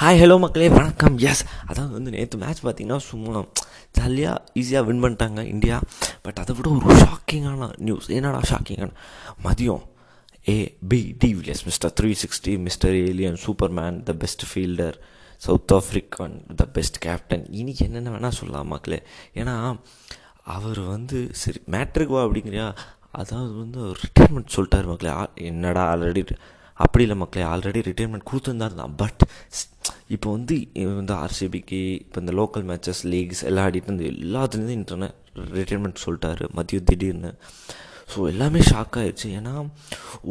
Hi hello மக்களே வணக்கம். S அதாவது வந்து நேற்று மேட்ச் பார்த்தீங்கன்னா சும்மா ஜாலியாக ஈஸியாக வின் பண்ணிட்டாங்க இந்தியா. பட் அதை விட ஒரு ஷாக்கிங்கான நியூஸ் என்னடா ஷாக்கிங்கான மதியம் A B de Villiers mister three sixty mister alien superman the best fielder South African the best captain இன்னைக்கு என்னென்ன வேணால் சொல்லலாம் மக்களே. ஏன்னா அவர் வந்து சரி மேட்ருக்கு வா அப்படிங்கிறியா? அதாவது வந்து அவர் ரிட்டைர்மெண்ட் சொல்லிட்டாரு மக்களே. ஆ- என்னடா ஆல்ரெடி அப்படி இல்லை மக்களே ஆல்ரெடி ரிட்டைர்மெண்ட் கொடுத்துருந்தாரு தான் பட் இப்போ வந்து இந்த ஆர்சிபிக்கு இப்போ இந்த லோக்கல் மேட்சஸ் லீக்ஸ் எல்லாம் ஆடிட்டு இருந்து எல்லாத்துலேருந்து இன்டர்னல் ரிட்டைர்மெண்ட் சொல்லிட்டாரு. மதியம் திடீர்னு. ஸோ எல்லாமே ஷாக் ஆகிடுச்சு ஏன்னா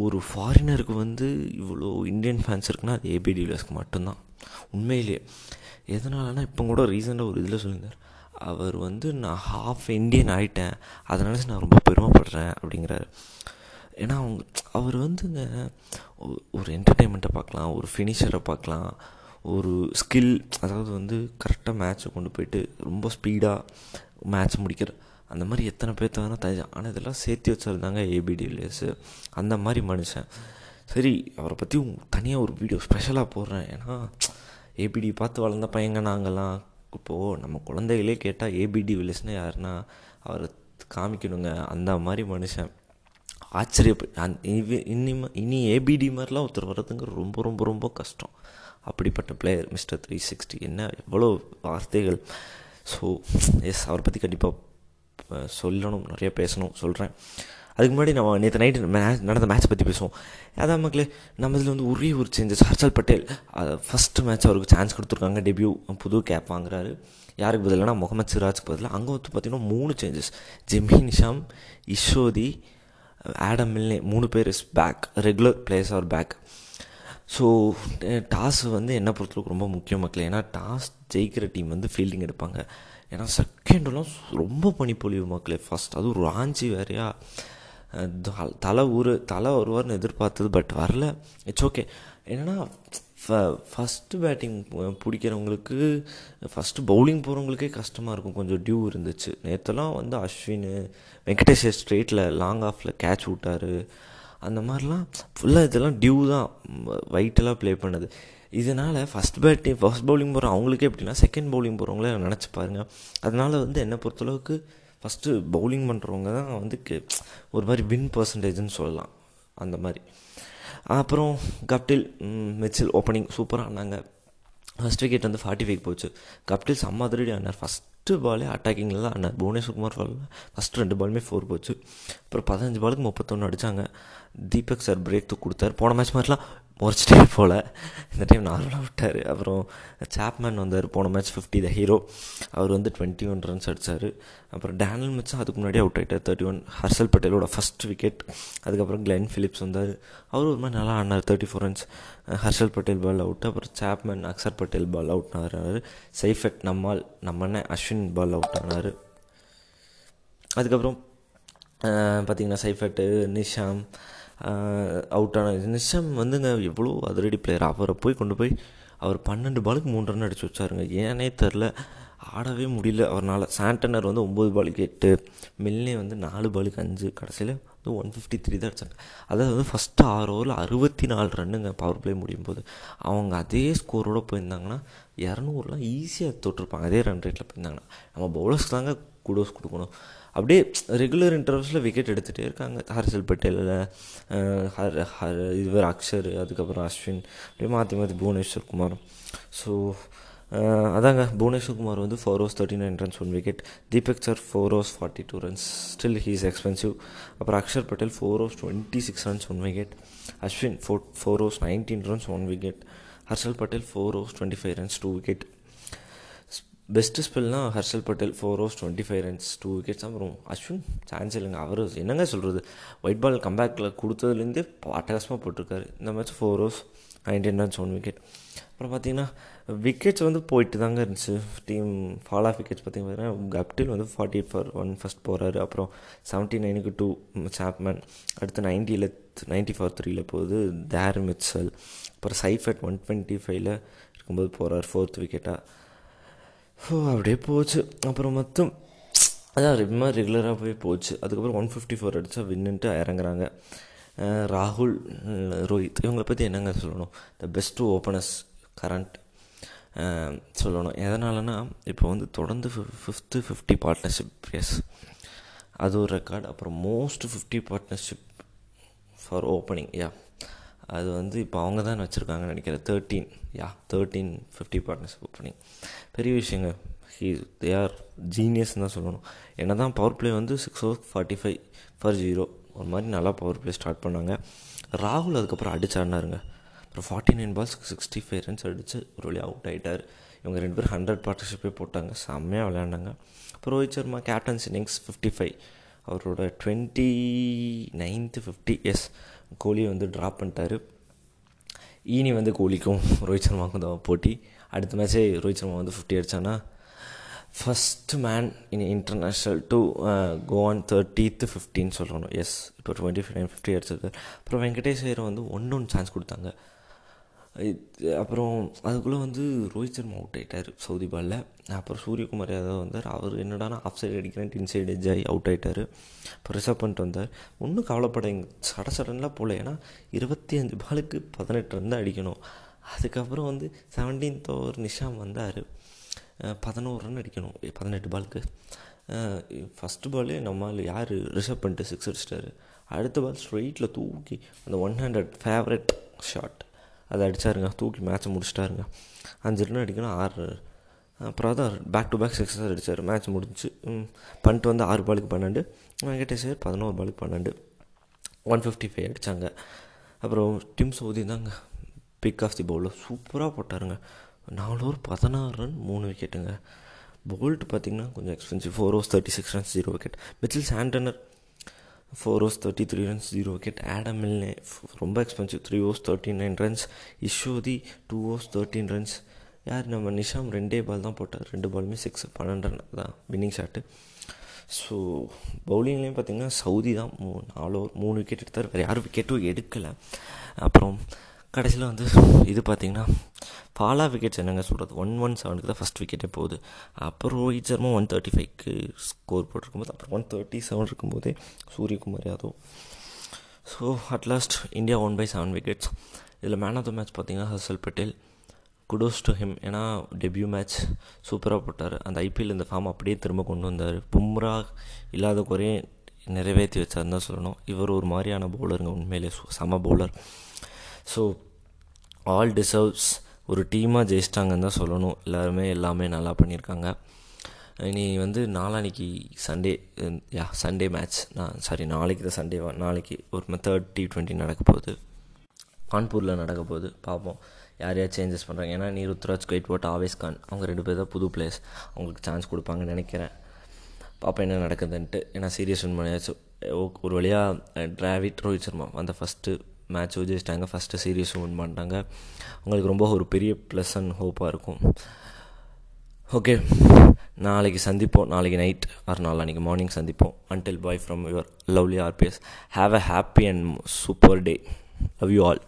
ஒரு ஃபாரினருக்கு வந்து இவ்வளோ இந்தியன் ஃபேன்ஸ் இருக்குன்னா அது ஏபி டிவிலியர்ஸ்க்கு மட்டும்தான். உண்மையிலேயே எதனாலனா இப்போ கூட ரீசெண்டாக ஒரு இதில் சொல்லியிருந்தார். அவர் வந்து நான் ஹாஃப் இந்தியன் ஆகிட்டேன் அதை நினச்சி நான் ரொம்ப பெருமைப்படுறேன். அப்படிங்கிறாரு. ஏன்னா அவங்க அவர் வந்துங்க ஒ- ஒரு என்டர்டெயின்மெண்ட்டை பார்க்கலாம் ஒரு ஃபினிஷரை பார்க்கலாம் ஒரு ஸ்கில் அதாவது வந்து கரெக்டாக மேட்ச்சை கொண்டு போயிட்டு ரொம்ப ஸ்பீடாக மேட்ச் முடிக்கிற அந்த மாதிரி எத்தனை பேர்த்த வேணால் தனி ஆனால் இதெல்லாம் சேர்த்து வச்சுருந்தாங்க ஏபிடிஎல்எஸ் அந்த மாதிரி மனுஷன். சரி அவரை பற்றி தனியாக ஒரு வீடியோ ஸ்பெஷலாக போடுறேன். ஏன்னா ஏபிடி பார்த்து வளர்ந்த பையங்க நாங்கள்லாம் இப்போது நம்ம குழந்தைகளே கேட்டால் ஏபிடி வில்லியர்ஸ்னு யாருன்னா அவரை காமிக்கணுங்க அந்த மாதிரி மனுஷன். ஆச்சரியப்ப அந் இனிமே இனி ஏபிடி மாதிரிலாம் ஒருத்தர் வர்றதுங்க ரொம்ப ரொம்ப ரொம்ப கஷ்டம். அப்படிப்பட்ட பிளேயர் மிஸ்டர் த்ரீ சிக்ஸ்டி என்ன எவ்வளோ வார்த்தைகள். ஸோ எஸ் அவரை பற்றி கண்டிப்பாக சொல்லணும் நிறைய பேசணும் சொல்கிறேன் அதுக்கு முன்னாடி நம்ம நேற்று நைட்டு மேட்ச் நடந்த மேட்ச் பற்றி பேசுவோம். அதான் மக்களே நம்ம இதில் வந்து ஒரே ஒரு changes Harshal Patel first match அவருக்கு சான்ஸ் கொடுத்துருக்காங்க டெபியூ புது கேப் வாங்குறாரு. யாருக்கு பதிலானா முகமது சிராஜ்க்கு பதிலாக அங்கே வந்து பார்த்திங்கன்னா மூணு changes Jimmy Neesham Ish Sodhi Adam Milne மூணு பேர் is back regular players are back so toss வந்து என்னை பொறுத்தளவுக்கு ரொம்ப முக்கியம் மக்கள். ஏன்னா டாஸ் ஜெயிக்கிற டீம் வந்து ஃபீல்டிங் எடுப்பாங்க. ஏன்னா செகண்டெல்லாம் ரொம்ப பனிப்பொழிவு மக்களே ஃபஸ்ட் அதுவும் ராஞ்சி வேறையா. தலை ஊர் தலை வருவார்னு எதிர்பார்த்தது பட் வரல. இட்ஸ் ஓகே என்னென்னா ஃபஸ்ட்டு பேட்டிங் பிடிக்கிறவங்களுக்கு ஃபஸ்ட்டு பவுலிங் போகிறவங்களுக்கே கஷ்டமாக இருக்கும். கொஞ்சம் டியூ இருந்துச்சு. நேற்றுலாம் வந்து அஸ்வின் வெங்கடேஷ் ஸ்ட்ரெயிட்டில் லாங் ஆஃபில் கேட்ச் விட்டாரு. அந்த மாதிரிலாம் ஃபுல்லாக இதெல்லாம் டியூ தான். வைட்டெல்லாம் ப்ளே பண்ணது. இதனால் ஃபஸ்ட் பேட்டிங் ஃபர்ஸ்ட் பவுலிங் போகிற அவங்களுக்கே எப்படின்னா செகண்ட் பவுலிங் போகிறவங்களே நினச்சி பாருங்க. அதனால் வந்து என்னை பொறுத்தளவுக்கு ஃபஸ்ட்டு பவுலிங் பண்ணுறவங்க தான் வந்து ஒரு மாதிரி வின் பர்சன்டேஜ்னு சொல்லலாம். அந்த மாதிரி. அப்புறம் கப்டில் மிச்சில் ஓப்பனிங் சூப்பராக ஆனாங்க ஃபஸ்ட் விக்கெட் வந்து ஃபார்ட்டி ஃபைவ் போச்சு. கப்டில் செம்ம அதிரடி ஆனார் ஃபஸ்ட்டு பாலே அட்டாக்கிங்கில் தான் ஆனார் புவனேஸ்வர்குமார் பாலில் ஃபஸ்ட்டு ரெண்டு பாலுமே ஃபோர் போச்சு. அப்புறம் பதினஞ்சு பாலுக்கு முப்பத்தொன்று அடித்தாங்க தீபக் சார் பிரேக் கொடுத்தாரு. போன மேட்ச் மாதிரிலாம் முறைச்சிட்டே போல். இந்த டைம் நார்மலாக விட்டார். அப்புறம் சாப்மேன் வந்தார். போன மேட்ச் ஃபிஃப்டி த ஹீரோ அவர் வந்து டுவெண்ட்டி ஒன் ரன்ஸ் அடித்தார் அப்புறம் டேனல் மிச்சம் அதுக்கு முன்னாடி அவுட் ஆகிட்டார் தேர்ட்டி ஒன் ஹர்ஷல் பட்டேலோட ஃபஸ்ட் விக்கெட் அதுக்கப்புறம் கிளென் ஃபிலிப்ஸ் வந்தார். அவர் ஒரு மாதிரி நல்லா ஆடினார். Thirty four runs Harshal Patel ball out அப்புறம் Chapman Axar Patel ball out ஆனார் சைஃபெட் நம்மால் நம்ம அண்ணன் அஸ்வின் பால் அவுட் ஆனார் அதுக்கப்புறம் பார்த்தீங்கன்னா சைஃபெட்டு நிஷாம் அவுட் ஆன நிஷாம் வந்துங்க எவ்வளோ அதிரடி பிளேயர் அவரை போய் கொண்டு போய் அவர் பன்னெண்டு பாலுக்கு மூணு ரன் அடிச்சு வச்சாருங்க. ஏனே தெரில ஆடவே முடியல அவரால் சாண்டனர் வந்து ஒம்பது பாலுக்கு எட்டு மில்னே வந்து நாலு பாலுக்கு அஞ்சு கடைசியில் வந்து ஒன் ஃபிஃப்டி த்ரீ தான் அடிச்சாங்க. அதாவது வந்து ஃபஸ்ட்டு ஆறு ஓவரில் அறுபத்தி நாலு ரன்னுங்க பவர் பிளே முடியும் போது. அவங்க அதே ஸ்கோரோடு போயிருந்தாங்கன்னா இரநூறுலாம் ஈஸியாக தொட்டிருப்பாங்க. அதே ரன் ரேட்டில் போயிருந்தாங்கன்னா. நம்ம பவுலர்ஸ்க்கு தாங்க குடோஸ் கொடுக்கணும். அப்படியே ரெகுலர் இன்டர்வல்ஸில் விக்கெட் எடுத்துகிட்டே இருக்காங்க. ஹர்ஷல் பட்டேல் ஹர் ஹர் இதுவர் அக்ஷர் அதுக்கப்புறம் அஸ்வின் அப்படியே மாற்றி மாற்றி புவனேஸ்வர் குமார். ஸோ அதாங்க புவனேஸ்வர் குமார் வந்து four overs thirty nine runs one wicket Deepak Chahar four overs forty two runs still he's expensive அப்புறம் Axar Patel four overs twenty six runs one wicket Ashwin four four overs nineteen runs one wicket Harshal Patel four overs twenty five runs two wicket best ஸ்பெல்னா Harshal Patel four overs twenty five runs two wickets அப்புறம் Ashwin chance இல்லைங்க. அவர் என்னங்க சொல்கிறது white ball கம்பேக்கில் கொடுத்ததுலேருந்தே அட்டகாசமாக போட்டிருக்காரு. இந்த match four overs nineteen runs one wicket அப்புறம் பார்த்தீங்கன்னா wickets வந்து போயிட்டு தாங்க இருந்துச்சு. டீம் ஃபால் ஆஃப் விக்கெட்ஸ் பார்த்தீங்கன்னா கப்டில் வந்து forty eight for one first போகிறாரு அப்புறம் செவன்ட்டி நைனுக்கு டூ சாப்மேன் அடுத்து நைன்ட்டியில் நைன்ட்டி ஃபார் த்ரீயில் போகுது தேர் மிட்சல் அப்புறம் சைஃபட் ஒன் டுவெண்ட்டி ஃபைவ்ல இருக்கும்போது போகிறார் ஃபோர்த் விக்கெட்டாக ஸோ அப்படியே போச்சு. அப்புறம் மொத்தம் அதான் ரொம்ப ரெகுலராக போய் போச்சு. அதுக்கப்புறம் ஒன் ஃபிஃப்டி ஃபோர் அடித்தா வின்னுட்டு இறங்குறாங்க. ராகுல் ரோஹித் இவங்களை பற்றி என்னங்க சொல்லணும்? த பெஸ்ட்டு ஓப்பனர்ஸ் கரண்ட் சொல்லணும். எதனாலனா இப்போ வந்து தொடர்ந்து ஃபிஃப்த்து ஃபிஃப்டி பார்ட்னர்ஷிப் எஸ் அது ஒரு ரெக்கார்ட் அப்புறம் most fifty partnership for opening yeah அது வந்து இப்போ அவங்க தான் வச்சுருக்காங்கன்னு நினைக்கிறேன். Thirteen yeah thirteen fifty partnership opening பெரிய விஷயங்க. ஹீ தே ஆர் ஜீனியஸ்னு தான் சொல்லணும். என்ன தான் பவர் பிளே வந்து six over forty five for zero ஒரு மாதிரி நல்லா பவர் பிளே ஸ்டார்ட் பண்ணாங்க. ராகுல் அதுக்கப்புறம் அடிச்சாடினாருங்க அப்புறம் forty nine balls sixty five runs அடித்து ஒரு வழி அவுட் ஆகிட்டார் இவங்க ரெண்டு பேரும் ஹண்ட்ரட் பார்ட்னர்ஷிப்பே போட்டாங்க. செம்மையாக விளையாண்டாங்க. அப்புறம் Rohit Sharma captain's innings fifty five அவரோட twenty ninth fifty yes Kohli வந்து ட்ராப் பண்ணிட்டாரு. ஈனி வந்து கோலிக்கும் ரோஹித் சர்மாவுக்கும் தான் போட்டி. அடுத்த மேட்ச்சே ரோஹித் சர்மா வந்து fifty அடித்தானா first man in international to go thirtieth ஃபிஃப்டின்னு சொல்லணும். எஸ் இப்போ டுவெண்ட்டி ஃபைவ் ஃபிஃப்டி அடிச்சிருக்காரு அப்புறம் வெங்கடேஷ் ஐயர் வந்து ஒன்று ஒன்று சான்ஸ் கொடுத்தாங்க. அப்புறம் அதுக்குள்ளே வந்து ரோஹித் சர்மா அவுட் ஆகிட்டார் சவுதி பாலில். அப்புறம் சூரியகுமார் யாதவ் வந்தார். அவர் என்னடானா ஆஃப் சைடு அடிக்கிறேன் இன்சைடு எஜ் ஆகி அவுட் ஆகிட்டார் இப்போ ரிசர்வ் பண்ணிட்டு வந்தார். ஒன்றும் கவலைப்படைங்க சட சடன்லாம் போகல ஏன்னா இருபத்தி அஞ்சு பாலுக்கு பதினெட்டு ரன் தான் அடிக்கணும். அதுக்கப்புறம் வந்து செவன்டீன்த் ஓவர் நிஷாம் வந்தார். பதினோரு ரன் அடிக்கணும். பதினெட்டு பாலுக்கு. ஃபஸ்ட்டு பாலே நம்மால் யார்? ரிசர்வ் பண்ணிட்டு சிக்ஸ் அடிச்சிட்டாரு. அடுத்த பால் ஸ்ட்ரெயிட்டில் தூக்கி அந்த ஒன் ஹண்ட்ரட் ஃபேவரட் ஷாட் அதை அடித்தாருங்க தூக்கி மேட்ச்சை முடிச்சிட்டாருங்க. அஞ்சு ரன் அடிக்கணும் ஆறு அப்புறம் தான் பேக் டு பேக் சிக்ஸஸ் அடித்தார் மேட்ச் முடிஞ்சு பண்ணிட்டு வந்து ஆறு பாலுக்கு பன்னெண்டு. வெங்கடேஷ் பதினோரு பாலுக்கு பன்னெண்டு. ஒன் ஃபிஃப்டி ஃபைவ் அடித்தாங்க அப்புறம் டிம் சவுதி தாங்க. பிக் ஆஃப் தி பவுலில் சூப்பராக போட்டாருங்க. நாலு ஓவர் பதினாறு ரன் மூணு விக்கெட்டுங்க போல்ட் பார்த்திங்கன்னா கொஞ்சம் expensive four overs thirty six runs zero wicket Mitchell Santner four overs thirty three runs zero wicket Adam Milne ரொம்ப expensive three overs thirty nine runs Ish Sodhi two overs thirteen runs யார் நம்ம Neesham? ரெண்டே ball தான் போட்டார். ரெண்டு பாலுமே six பன்னெண்டு run தான். வின்னிங் ஷாட்டு ஸோ பவுலிங்லேயும் பார்த்திங்கன்னா சவுதி தான் மூ நாலு ஓவர் மூணு விக்கெட் எடுத்தார். வேறு யாரும் விக்கெட்டும் எடுக்கலை. அப்புறம் கடைசியில் வந்து இது பார்த்திங்கன்னா ஃபாலா விக்கெட்ஸ் என்னங்க சொல்கிறது ஒன் ஒன் செவனுக்கு தான் ஃபஸ்ட் விக்கெட்டே போகுது. அப்புறம் ரோஹித் சர்மா ஒன் தேர்ட்டி ஃபைவ்க்கு ஸ்கோர் போட்டிருக்கும்போது அப்புறம் ஒன் தேர்ட்டி செவன் இருக்கும்போதே Suryakumar Yadav. So at last India won by seven wickets இதில் மேன் ஆஃப் த மேட்ச் பார்த்திங்கன்னா Harshal Patel kudos to him ஏன்னா டெபியூ மேட்ச் சூப்பராக போட்டார். அந்த ஐபிஎல் இந்த ஃபார்ம் அப்படியே திரும்ப கொண்டு வந்தார். பும்ரா இல்லாத குறையே நிறைவேற்றி வச்சாருன்னு தான் சொல்லணும். இவர் ஒரு மாதிரியான பவுலருங்க உண்மையிலே. செம பவுலர் ஸோ ஆல் டிசர்வ்ஸ் ஒரு டீமாக ஜெயிச்சிட்டாங்கன்னு தான் சொல்லணும். எல்லாருமே எல்லாமே நல்லா பண்ணியிருக்காங்க. இனி வந்து நாளானிக்கு சண்டே யா சண்டே மேட்ச் நான் சாரி நாளைக்கு தான் சண்டே நாளைக்கு ஒரு தேர்ட் டி ட்வெண்ட்டி நடக்க போகுது. கான்பூரில் நடக்க போகுது. பார்ப்போம் யார் யார் சேஞ்சஸ் பண்ணுறாங்க ஏன்னா நீ ருத்ராஜ் போட்டு ஆவேஸ் கான் அவங்க ரெண்டு பேர் தான் புது பிளேயர்ஸ் அவங்களுக்கு சான்ஸ் கொடுப்பாங்கன்னு நினைக்கிறேன். பார்ப்போம் என்ன நடக்குதுன்ட்டு. ஏன்னா சீரியஸ் வின் பண்ணியாச்சும் ஒரு வழியாக டிராவிட் ரோஹித் சர்மா வந்த ஃபஸ்ட்டு மேட்ச் ஜெயிச்சிட்டாங்க ஃபஸ்ட்டு சீரியஸ் வின் பண்ணிட்டாங்க. உங்களுக்கு ரொம்ப ஒரு பெரிய ப்ளஸ் அண்ட் ஹோப்பாக இருக்கும். ஓகே நாளைக்கு சந்திப்போம். நாளைக்கு நைட் ஆறு நாள் அன்றைக்கி மார்னிங் சந்திப்போம் until bye from your lovely RPS have a happy and super day love you all